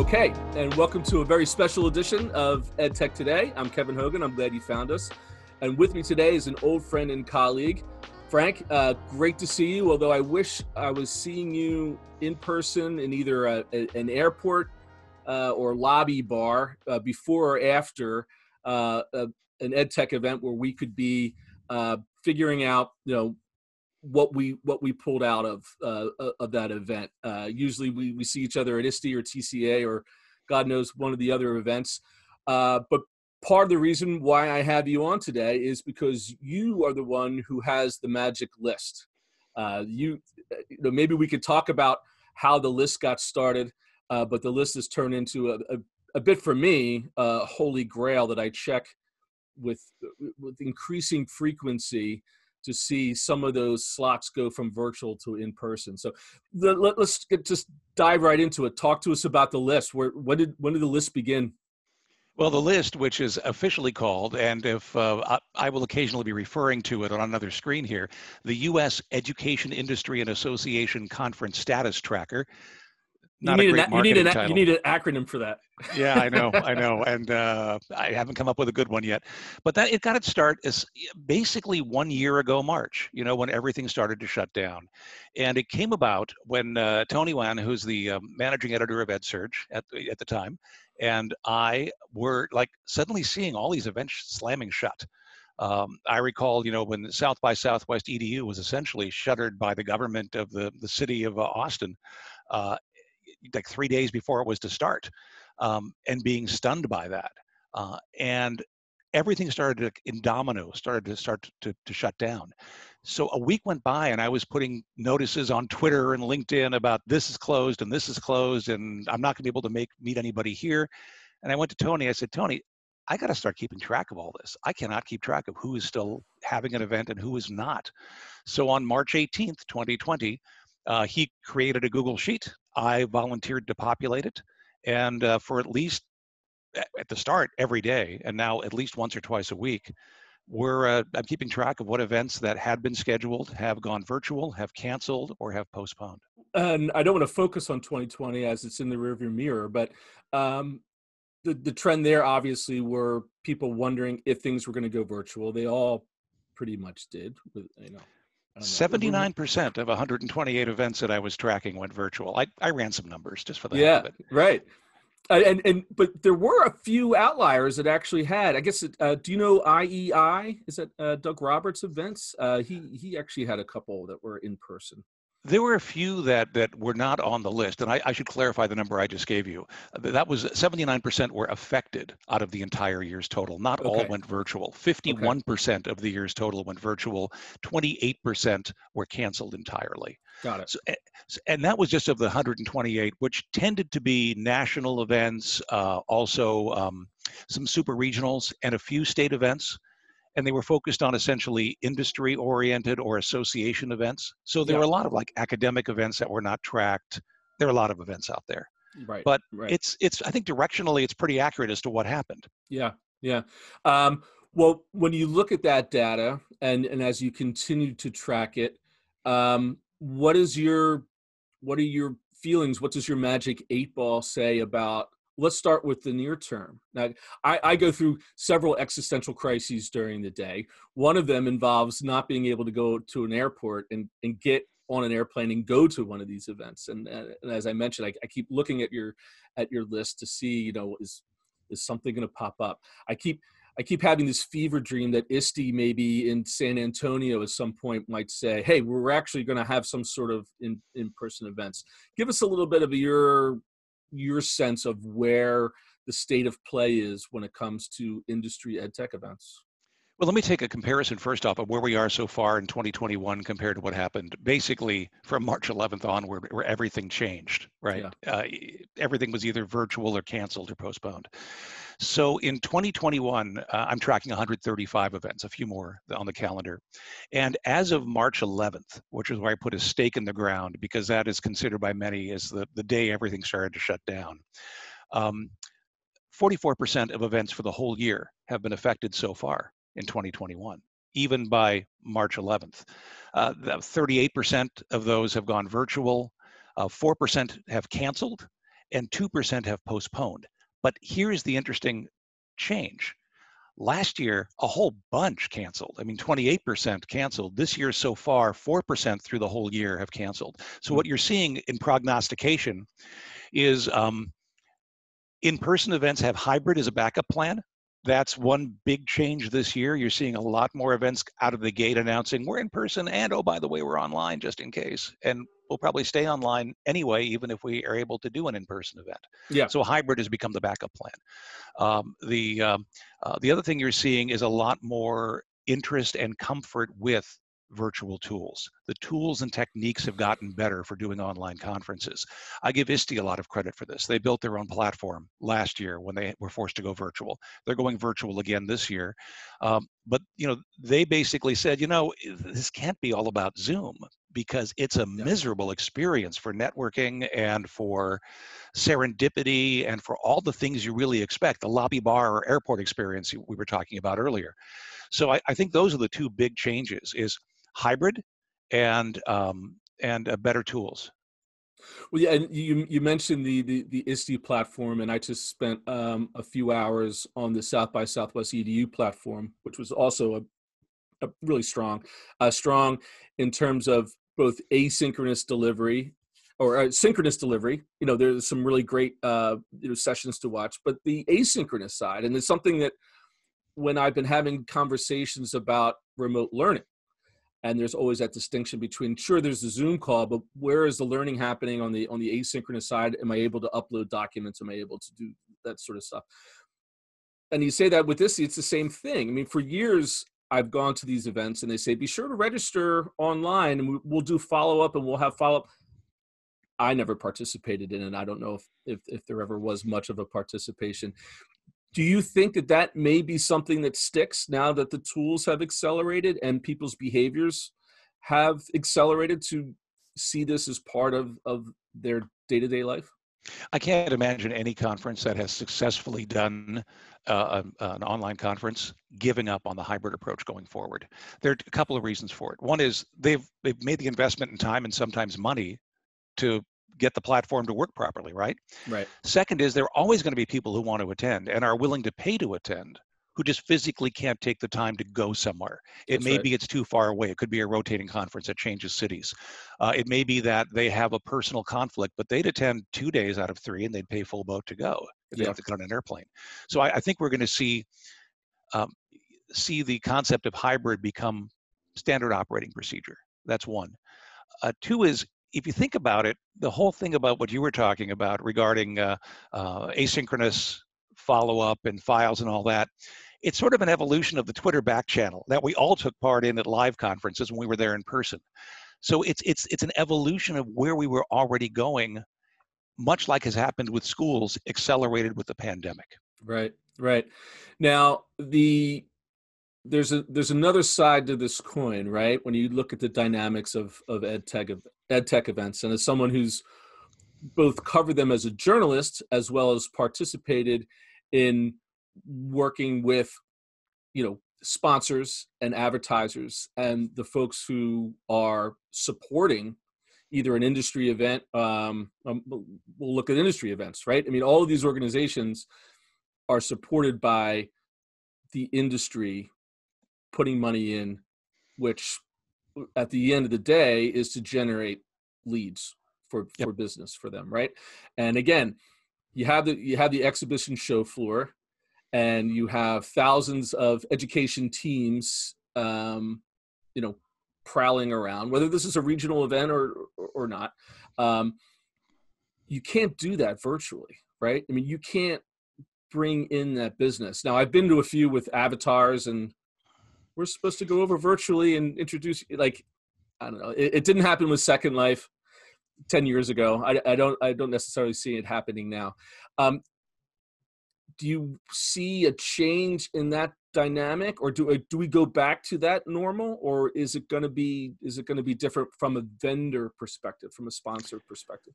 Okay, and welcome to a very special edition of EdTech Today. I'm Kevin Hogan. I'm glad you found us. And with me today is an old friend and colleague, Frank. Uh, great to see you. Although I wish I was seeing you in person in either a, a, an airport uh, or lobby bar uh, before or after uh, a, an EdTech event where we could be uh, figuring out, you know, what we what we pulled out of uh, of that event. Uh, usually, we we see each other at ISTE or TCA or God knows one of the other events. Uh, but part of the reason why I have you on today is because you are the one who has the magic list. Uh, you, you know, maybe we could talk about how the list got started, uh, but the list has turned into a, a, a bit for me a holy grail that I check with with increasing frequency to see some of those slots go from virtual to in person. So the, let, us just dive right into it. Talk to us about the list. Where when did when did the list begin? Well, the list, which is officially called, and if uh, I, I, will occasionally be referring to it on another screen here, the U.S. Education Industry and Association Conference Status Tracker, you need, an, you, need an, you need an acronym for that. yeah, I know, I know, and uh, I haven't come up with a good one yet. But that it got its start is basically one year ago, March. You know, when everything started to shut down, and it came about when uh, Tony Wan, who's the um, managing editor of EdSurge at at the time, and I were like suddenly seeing all these events slamming shut. Um, I recall, you know, when South by Southwest EDU was essentially shuttered by the government of the, the city of uh, Austin, uh, like three days before it was to start um, and being stunned by that. Uh, and everything started to, in domino started to start to, to shut down. So a week went by and I was putting notices on Twitter and LinkedIn about this is closed and this is closed and I'm not gonna be able to make meet anybody here. And I went to Tony, I said, Tony, I got to start keeping track of all this. I cannot keep track of who is still having an event and who is not. So on March 18th, 2020, uh, he created a Google Sheet. I volunteered to populate it. And uh, for at least at the start every day, and now at least once or twice a week, we're uh, I'm keeping track of what events that had been scheduled have gone virtual, have canceled, or have postponed. And I don't want to focus on 2020 as it's in the rearview mirror, but um, the the trend there obviously were people wondering if things were going to go virtual. They all pretty much did. You know, 79% of 128 events that I was tracking went virtual. I, I ran some numbers just for the yeah, right. And and but there were a few outliers that actually had. I guess. Uh, do you know IEI? Is that uh, Doug Roberts events? Uh, he he actually had a couple that were in person. There were a few that that were not on the list, and I, I should clarify the number I just gave you. That was 79% were affected out of the entire year's total. Not okay. all went virtual. 51% okay. of the year's total went virtual. 28% were canceled entirely. Got it. So, eh, and that was just of the 128, which tended to be national events, uh, also um, some super regionals, and a few state events and they were focused on essentially industry oriented or association events. So there yeah. were a lot of like academic events that were not tracked. There are a lot of events out there. Right. But right. it's it's I think directionally it's pretty accurate as to what happened. Yeah. Yeah. Um, well, when you look at that data and and as you continue to track it, um, what is your what are your feelings? What does your magic eight ball say about let's start with the near term. Now, I, I, go through several existential crises during the day. One of them involves not being able to go to an airport and, and get on an airplane and go to one of these events. And, and as I mentioned, I, I, keep looking at your at your list to see, you know, is is something going to pop up? I keep I keep having this fever dream that ISTE maybe in San Antonio at some point might say, "Hey, we're actually going to have some sort of in in person events." Give us a little bit of your your sense of where the state of play is when it comes to industry ed tech events? Well, let me take a comparison first off of where we are so far in 2021 compared to what happened basically from March 11th onward, where everything changed, right? Yeah. Uh, everything was either virtual or canceled or postponed. So in 2021, uh, I'm tracking 135 events, a few more on the calendar. And as of March 11th, which is where I put a stake in the ground because that is considered by many as the, the day everything started to shut down. Um, 44% of events for the whole year have been affected so far in 2021, even by March 11th. Uh, 38% of those have gone virtual, uh, 4% have canceled, and 2% have postponed. But here's the interesting change. Last year, a whole bunch canceled. I mean, 28% canceled. This year so far, 4% through the whole year have canceled. So, what you're seeing in prognostication is um, in person events have hybrid as a backup plan. That's one big change this year. You're seeing a lot more events out of the gate announcing we're in person and oh, by the way, we're online just in case. And we'll probably stay online anyway, even if we are able to do an in-person event. Yeah. So hybrid has become the backup plan. Um, the um, uh, the other thing you're seeing is a lot more interest and comfort with virtual tools. The tools and techniques have gotten better for doing online conferences. I give ISTE a lot of credit for this. They built their own platform last year when they were forced to go virtual. They're going virtual again this year. Um, but you know, they basically said, you know, this can't be all about Zoom because it's a miserable experience for networking and for serendipity and for all the things you really expect, the lobby bar or airport experience we were talking about earlier. So I, I think those are the two big changes is hybrid and um, and uh, better tools. Well, yeah, and you you mentioned the the the ISTE platform, and I just spent um, a few hours on the South by Southwest EDU platform, which was also a, a really strong, uh, strong in terms of both asynchronous delivery or uh, synchronous delivery. You know, there's some really great uh, you know sessions to watch, but the asynchronous side, and it's something that when I've been having conversations about remote learning and there's always that distinction between sure there's a zoom call but where is the learning happening on the on the asynchronous side? Am i able to upload documents? Am i able to do that sort of stuff? And you say that with this it's the same thing. I mean for years i've gone to these events and they say be sure to register online and we'll do follow-up and we'll have follow-up i never participated in it. I don't know if, if, if there ever was much of a participation do you think that that may be something that sticks now that the tools have accelerated and people's behaviors have accelerated to see this as part of, of their day-to-day life? I can't imagine any conference that has successfully done uh, an online conference giving up on the hybrid approach going forward. There are a couple of reasons for it. One is they've they've made the investment in time and sometimes money to get the platform to work properly, right? Right. Second is there are always going to be people who want to attend and are willing to pay to attend who just physically can't take the time to go somewhere. It That's may right. be it's too far away. It could be a rotating conference that changes cities. Uh, it may be that they have a personal conflict, but they'd attend two days out of three and they'd pay full boat to go if yeah. they have to get on an airplane. So I, I think we're going to see um, see the concept of hybrid become standard operating procedure. That's one. Uh, two is if you think about it, the whole thing about what you were talking about regarding uh, uh, asynchronous follow up and files and all that, it's sort of an evolution of the Twitter back channel that we all took part in at live conferences when we were there in person. So it's it's it's an evolution of where we were already going, much like has happened with schools, accelerated with the pandemic. Right, right. Now the there's a there's another side to this coin, right? When you look at the dynamics of of ed tech ed tech events, and as someone who's both covered them as a journalist as well as participated in working with, you know, sponsors and advertisers and the folks who are supporting either an industry event. Um, um, we'll look at industry events, right? I mean, all of these organizations are supported by the industry putting money in, which at the end of the day is to generate leads for yep. for business for them, right? And again, you have the you have the exhibition show floor, and you have thousands of education teams, um, you know, prowling around. Whether this is a regional event or or not, um, you can't do that virtually, right? I mean, you can't bring in that business. Now, I've been to a few with avatars and we're supposed to go over virtually and introduce like I don't know. It, it didn't happen with Second Life ten years ago. I, I, don't I don't necessarily see it happening now. Um, do you see a change in that dynamic, or do do we go back to that normal, or is it going to be is it going to be different from a vendor perspective, from a sponsor perspective?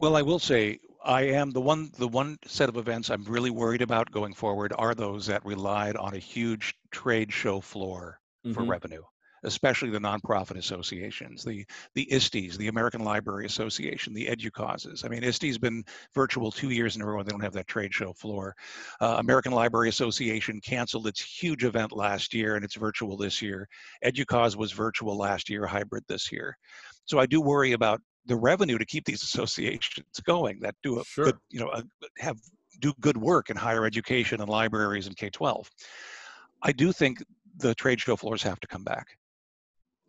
Well, I will say I am the one the one set of events I'm really worried about going forward are those that relied on a huge trade show floor mm-hmm. for revenue. especially the nonprofit associations, the the ISTEs, the American Library Association, the EDUCAUSES. I mean, ISTE's been virtual two years in a row. They don't have that trade show floor. Uh, American Library Association canceled its huge event last year, and it's virtual this year. EDUCAUSE was virtual last year, hybrid this year. So I do worry about the revenue to keep these associations going that do a Sure. good, you know, uh, have do good work in higher education and libraries and K-12. I do think the trade show floors have to come back.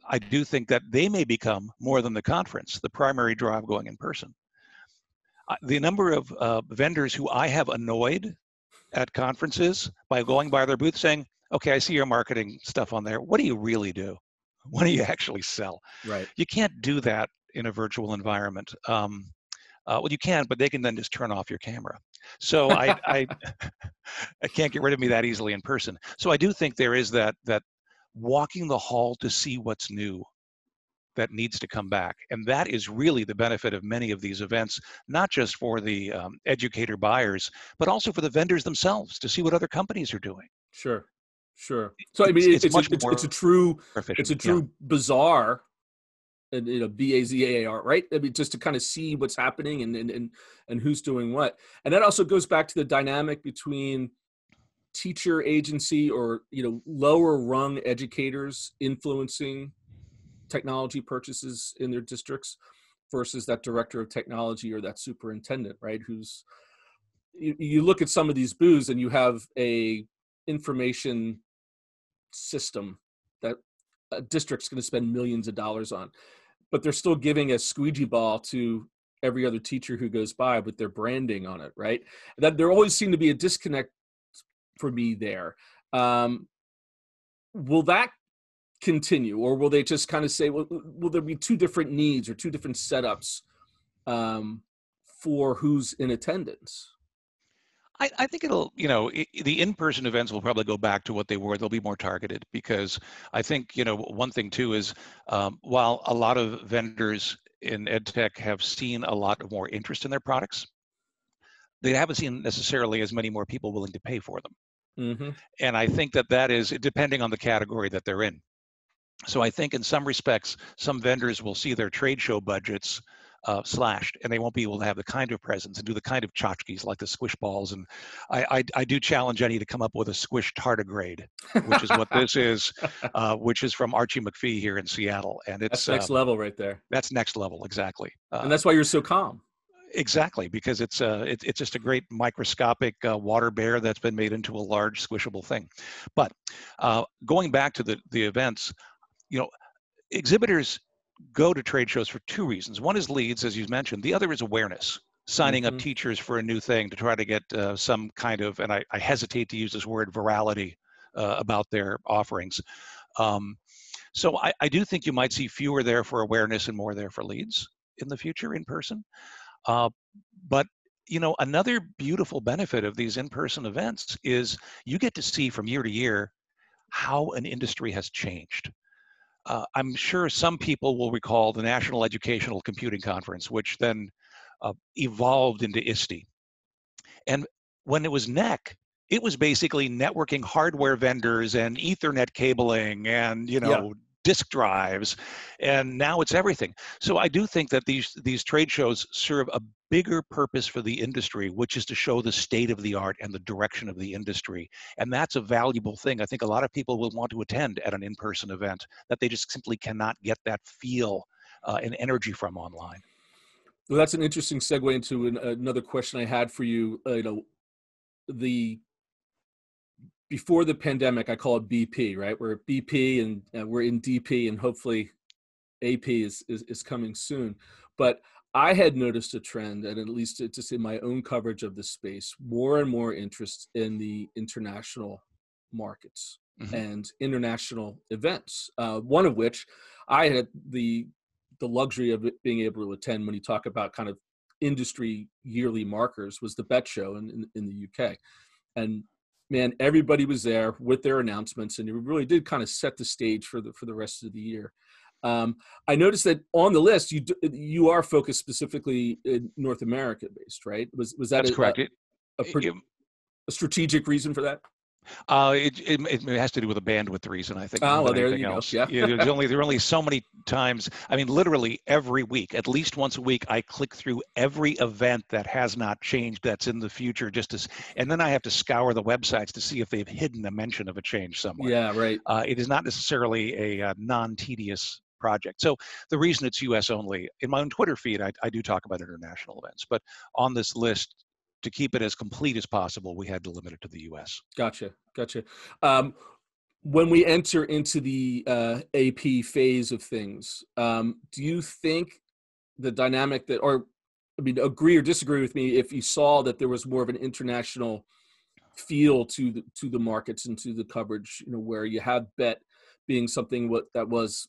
I do think that they may become more than the conference, the primary draw of going in person. The number of uh, vendors who I have annoyed at conferences by going by their booth saying, okay, I see your marketing stuff on there. What do you really do? What do you actually sell? Right. You can't do that in a virtual environment. Um, uh, well, you can, but they can then just turn off your camera. So I, I, I can't get rid of me that easily in person. So I do think there is that that walking the hall to see what's new that needs to come back, and that is really the benefit of many of these events, not just for the um, educator buyers, but also for the vendors themselves to see what other companies are doing. Sure. Sure. So I It's- mean, it's it's, much a, it's, it's a true Efficient. it's a Yeah. true bazaar and you know b-a-z-a-r right? I mean just to kind of see what's happening and, and and and who's doing what. And that also goes back to the dynamic between teacher agency or you know lower rung educators influencing technology purchases in their districts versus that director of technology or that superintendent right who's you, you look at some of these booths and you have a information system that a district's going to spend millions of dollars on but they're still giving a squeegee ball to every other teacher who goes by with their branding on it right? That there always seemed to be a disconnect for me there. Um, will that continue or will they just kind of say well, will there be two different needs or two different setups um, for who's in attendance I, I think it'll, you know, i the in-person events will probably go back to what they were. They'll be more targeted because I think, you know, one thing too is um, while a lot of vendors in edtech have seen a lot of more interest in their products, they haven't seen necessarily as many more people willing to pay for them. mm-hmm. And I think that that is depending on the category that they're in. So I think in some respects, some vendors will see their trade show budgets uh, slashed, and they won't be able to have the kind of presence and do the kind of tchotchkes like the squish balls. And I, I, I do challenge any to come up with a squish tardigrade, which is what this is, uh, which is from Archie McPhee here in Seattle, and it's that's next um, level right there that's next level exactly. Uh, and that's why you're so calm Exactly, because it's uh, it, it's just a great microscopic uh, water bear that's been made into a large squishable thing. But uh, going back to the the events, you know, exhibitors go to trade shows for two reasons. One is leads, as you mentioned. The other is awareness. Signing Mhm. up teachers for a new thing to try to get uh, some kind of, and I, I hesitate to use this word, virality uh, about their offerings. Um, so I, I do think you might see fewer there for awareness and more there for leads in the future in person. Uh, but you know, another beautiful benefit of these in-person events is you get to see from year to year how an industry has changed. Uh, I'm sure some people will recall the National Educational Computing Conference, which then uh, evolved into ISTE. And when it was NECC, it was basically networking hardware vendors and Ethernet cabling and you know disk drives, and now it's everything. So I do think that these these trade shows serve a bigger purpose for the industry, which is to show the state of the art and the direction of the industry. And that's a valuable thing. I think a lot of people will want to attend at an in-person event that they just simply cannot get that feel uh, and energy from online. Well, that's an interesting segue into an, another question I had for you. Uh, you know, the before the pandemic, I call it BP, right? We're BP and uh, we're in DP, and hopefully AP is, is is coming soon. But I had noticed a trend, and at least just in my own coverage of the space, more and more interest in the international markets Mhm. and international events. Uh, one of which I had the the luxury of being able to attend when you talk about kind of industry yearly markers was the Bett show in, in, in the UK. And man, everybody was there with their announcements and it really did kind of set the stage for the, for the rest of the year. Um, I noticed that on the list, you, you are focused specifically in North America based, right? Was, was that That's a, correct. a, a, a strategic reason for that? Uh, it, it, it has to do with a bandwidth reason, I think. Oh, well, there you else. go. Yeah. there's only there are only so many times. I mean, literally every week, at least once a week, I click through every event that has not changed that's in the future, just as, and then I have to scour the websites to see if they've hidden a mention of a change somewhere. Yeah, right. Uh, it is not necessarily a, a uh, non-tedious project. So the reason it's U.S. only, in my own Twitter feed, I, I do talk about international events, but on this list, to keep it as complete as possible, we had to limit it to the U.S. Gotcha, gotcha. Um, when we enter into the uh, AP phase of things, um, do you think the dynamic that, or I mean, agree or disagree with me if you saw that there was more of an international feel to the to the markets and to the coverage, you know, where you have Bett being something what that was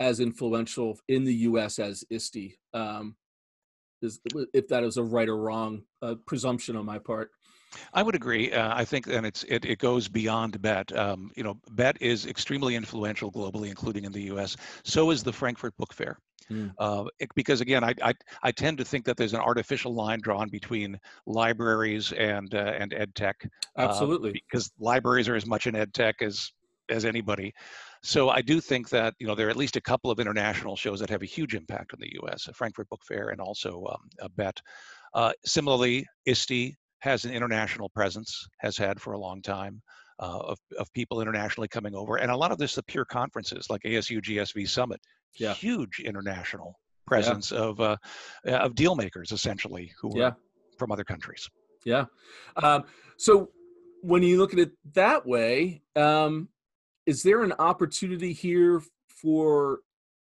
as influential in the U.S. as ISTE. Um, is if that is a right or wrong uh, presumption on my part. I would agree. Uh, I think, and it's it, it goes beyond Bett. Um, you know, Bett is extremely influential globally, including in the U.S. So is the Frankfurt Book Fair. Mm. Uh, it, because again, I, I, I tend to think that there's an artificial line drawn between libraries and uh, and ed tech. Uh, Absolutely. because libraries are as much an ed tech as as anybody. So I do think that you know there are at least a couple of international shows that have a huge impact on the U.S. A Frankfurt Book Fair and also um, a Bett. Uh, similarly, ISTE has an international presence, has had for a long time. Uh, of, of people internationally coming over, and a lot of this are pure conferences like ASU GSV Summit. Yeah. Huge international presence yeah. of uh, of deal makers essentially who are yeah. from other countries. Yeah. Um, so when you look at it that way, um, is there an opportunity here for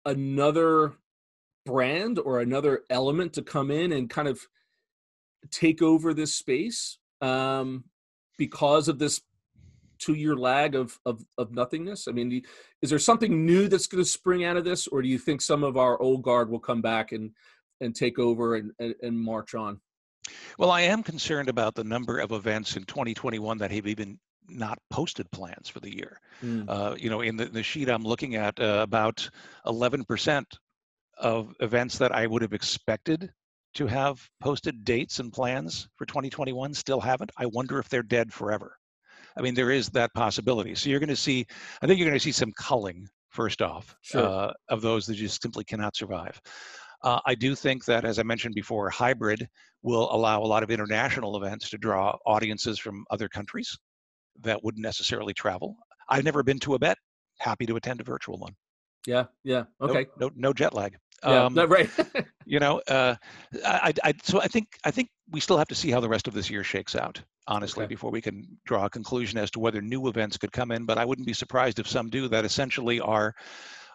another brand or another element to come in and kind of take over this space um, because of this two-year lag of, of of nothingness? I mean, is there something new that's going to spring out of this, or do you think some of our old guard will come back and and take over and, and, and march on? Well, I am concerned about the number of events in 2021 that have even not posted plans for the year. Mm. Uh, you know, in the, the, sheet I'm looking at, uh, about 11% of events that I would have expected to have posted dates and plans for 2021 still haven't. I wonder if they're dead forever. I mean, there is that possibility. So you're going to see, I think you're going to see some culling first off sure. uh, of those that just simply cannot survive. Uh, I do think that, as I mentioned before, hybrid will allow a lot of international events to draw audiences from other countries that wouldn't necessarily travel. I've never been to a Bett. Happy to attend a virtual one. Yeah, yeah, okay. No, no, no jet lag. Yeah, um, right. you know, uh, I, I, so I think I think we still have to see how the rest of this year shakes out, honestly, okay. before we can draw a conclusion as to whether new events could come in. But I wouldn't be surprised if some do that essentially are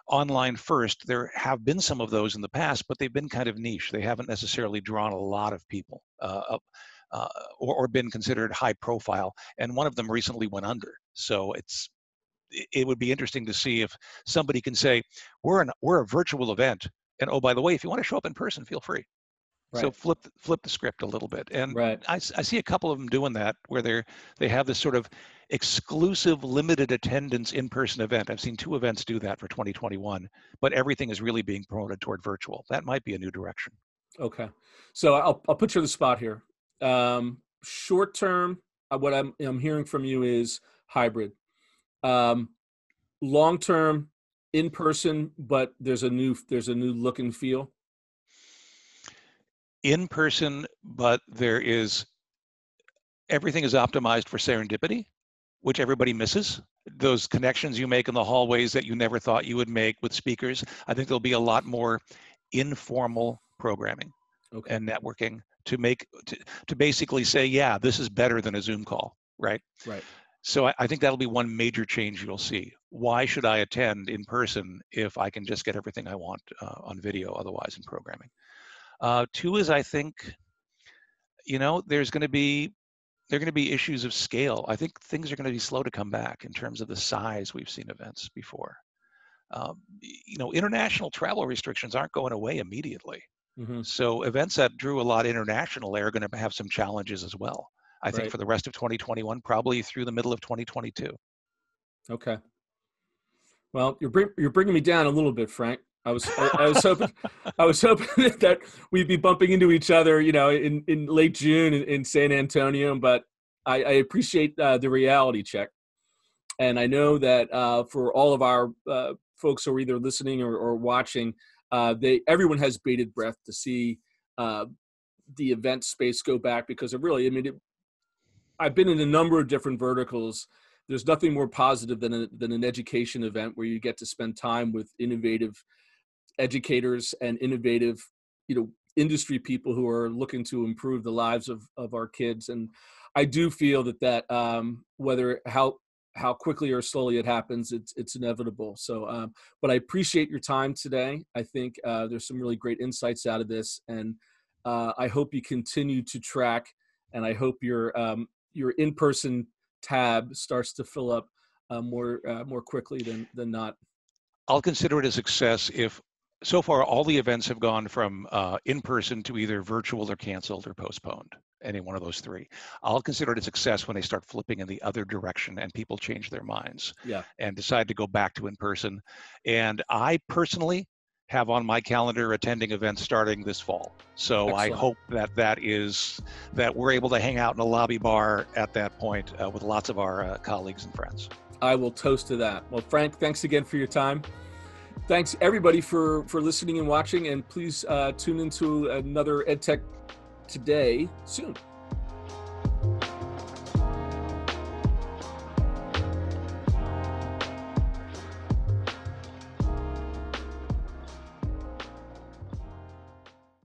online first. There have been some of those in the past, but they've been kind of niche. They haven't necessarily drawn a lot of people. Uh, uh, or, or been considered high profile, and one of them recently went under. So it's it would be interesting to see if somebody can say we're an we're a virtual event, and oh by the way, if you want to show up in person, feel free. Right. So flip flip the script a little bit, and right. I, I see a couple of them doing that where they're they have this sort of exclusive limited attendance in-person event. I've seen two events do that for 2021, but everything is really being promoted toward virtual. That might be a new direction. Okay, so I'll I'll put you on the spot here. Um, short term, uh, what I'm, I'm hearing from you is hybrid. Um, long term, in person, but there's a new there's a new look and feel. In person, but there is everything is optimized for serendipity, which everybody misses. Those connections you make in the hallways that you never thought you would make with speakers. I think there'll be a lot more informal programming okay. and networking to make to, to basically say, yeah, this is better than a Zoom call, right? Right. So I, I, think that'll be one major change you'll see. Why should I attend in person if I can just get everything I want uh, on video otherwise in programming? Uh, two is I think, you know, there's going to be there are going to be issues of scale. I think things are going to be slow to come back in terms of the size we've seen events before. Um, you know, international travel restrictions aren't going away immediately. Mm-hmm. So events that drew a lot internationally are going to have some challenges as well. I right. think for the rest of 2021, probably through the middle of 2022. Okay. Well, you're bring, you're bringing me down a little bit, Frank. I was I, I was hoping I was hoping that we'd be bumping into each other, you know, in, in late June in, in San Antonio, but I, I appreciate uh, the reality check, and I know that uh, for all of our uh, folks who are either listening or, or watching, uh, they everyone has bated breath to see uh, the event space go back because it really, I mean, it, I've been in a number of different verticals. There's nothing more positive than a, than an education event where you get to spend time with innovative educators and innovative, you know, industry people who are looking to improve the lives of of our kids. And I do feel that that um, whether how how quickly or slowly it happens, it's it's inevitable. So, um, but I appreciate your time today. I think uh, there's some really great insights out of this, and uh, I hope you continue to track, and I hope your um, your in-person tab starts to fill up uh, more uh, more quickly than than not. I'll consider it a success if so far all the events have gone from uh, in person to either virtual or canceled or postponed any one of those three. I'll consider it a success when they start flipping in the other direction and people change their minds yeah. and decide to go back to in person. And i personally have on my calendar attending events starting this fall. So Excellent. i hope that that is that we're able to hang out in a lobby bar at that point uh, with lots of our uh, colleagues and friends. I will toast to that. Well frank thanks again for your time. Thanks everybody for for listening and watching. And please uh, tune into another edtech today soon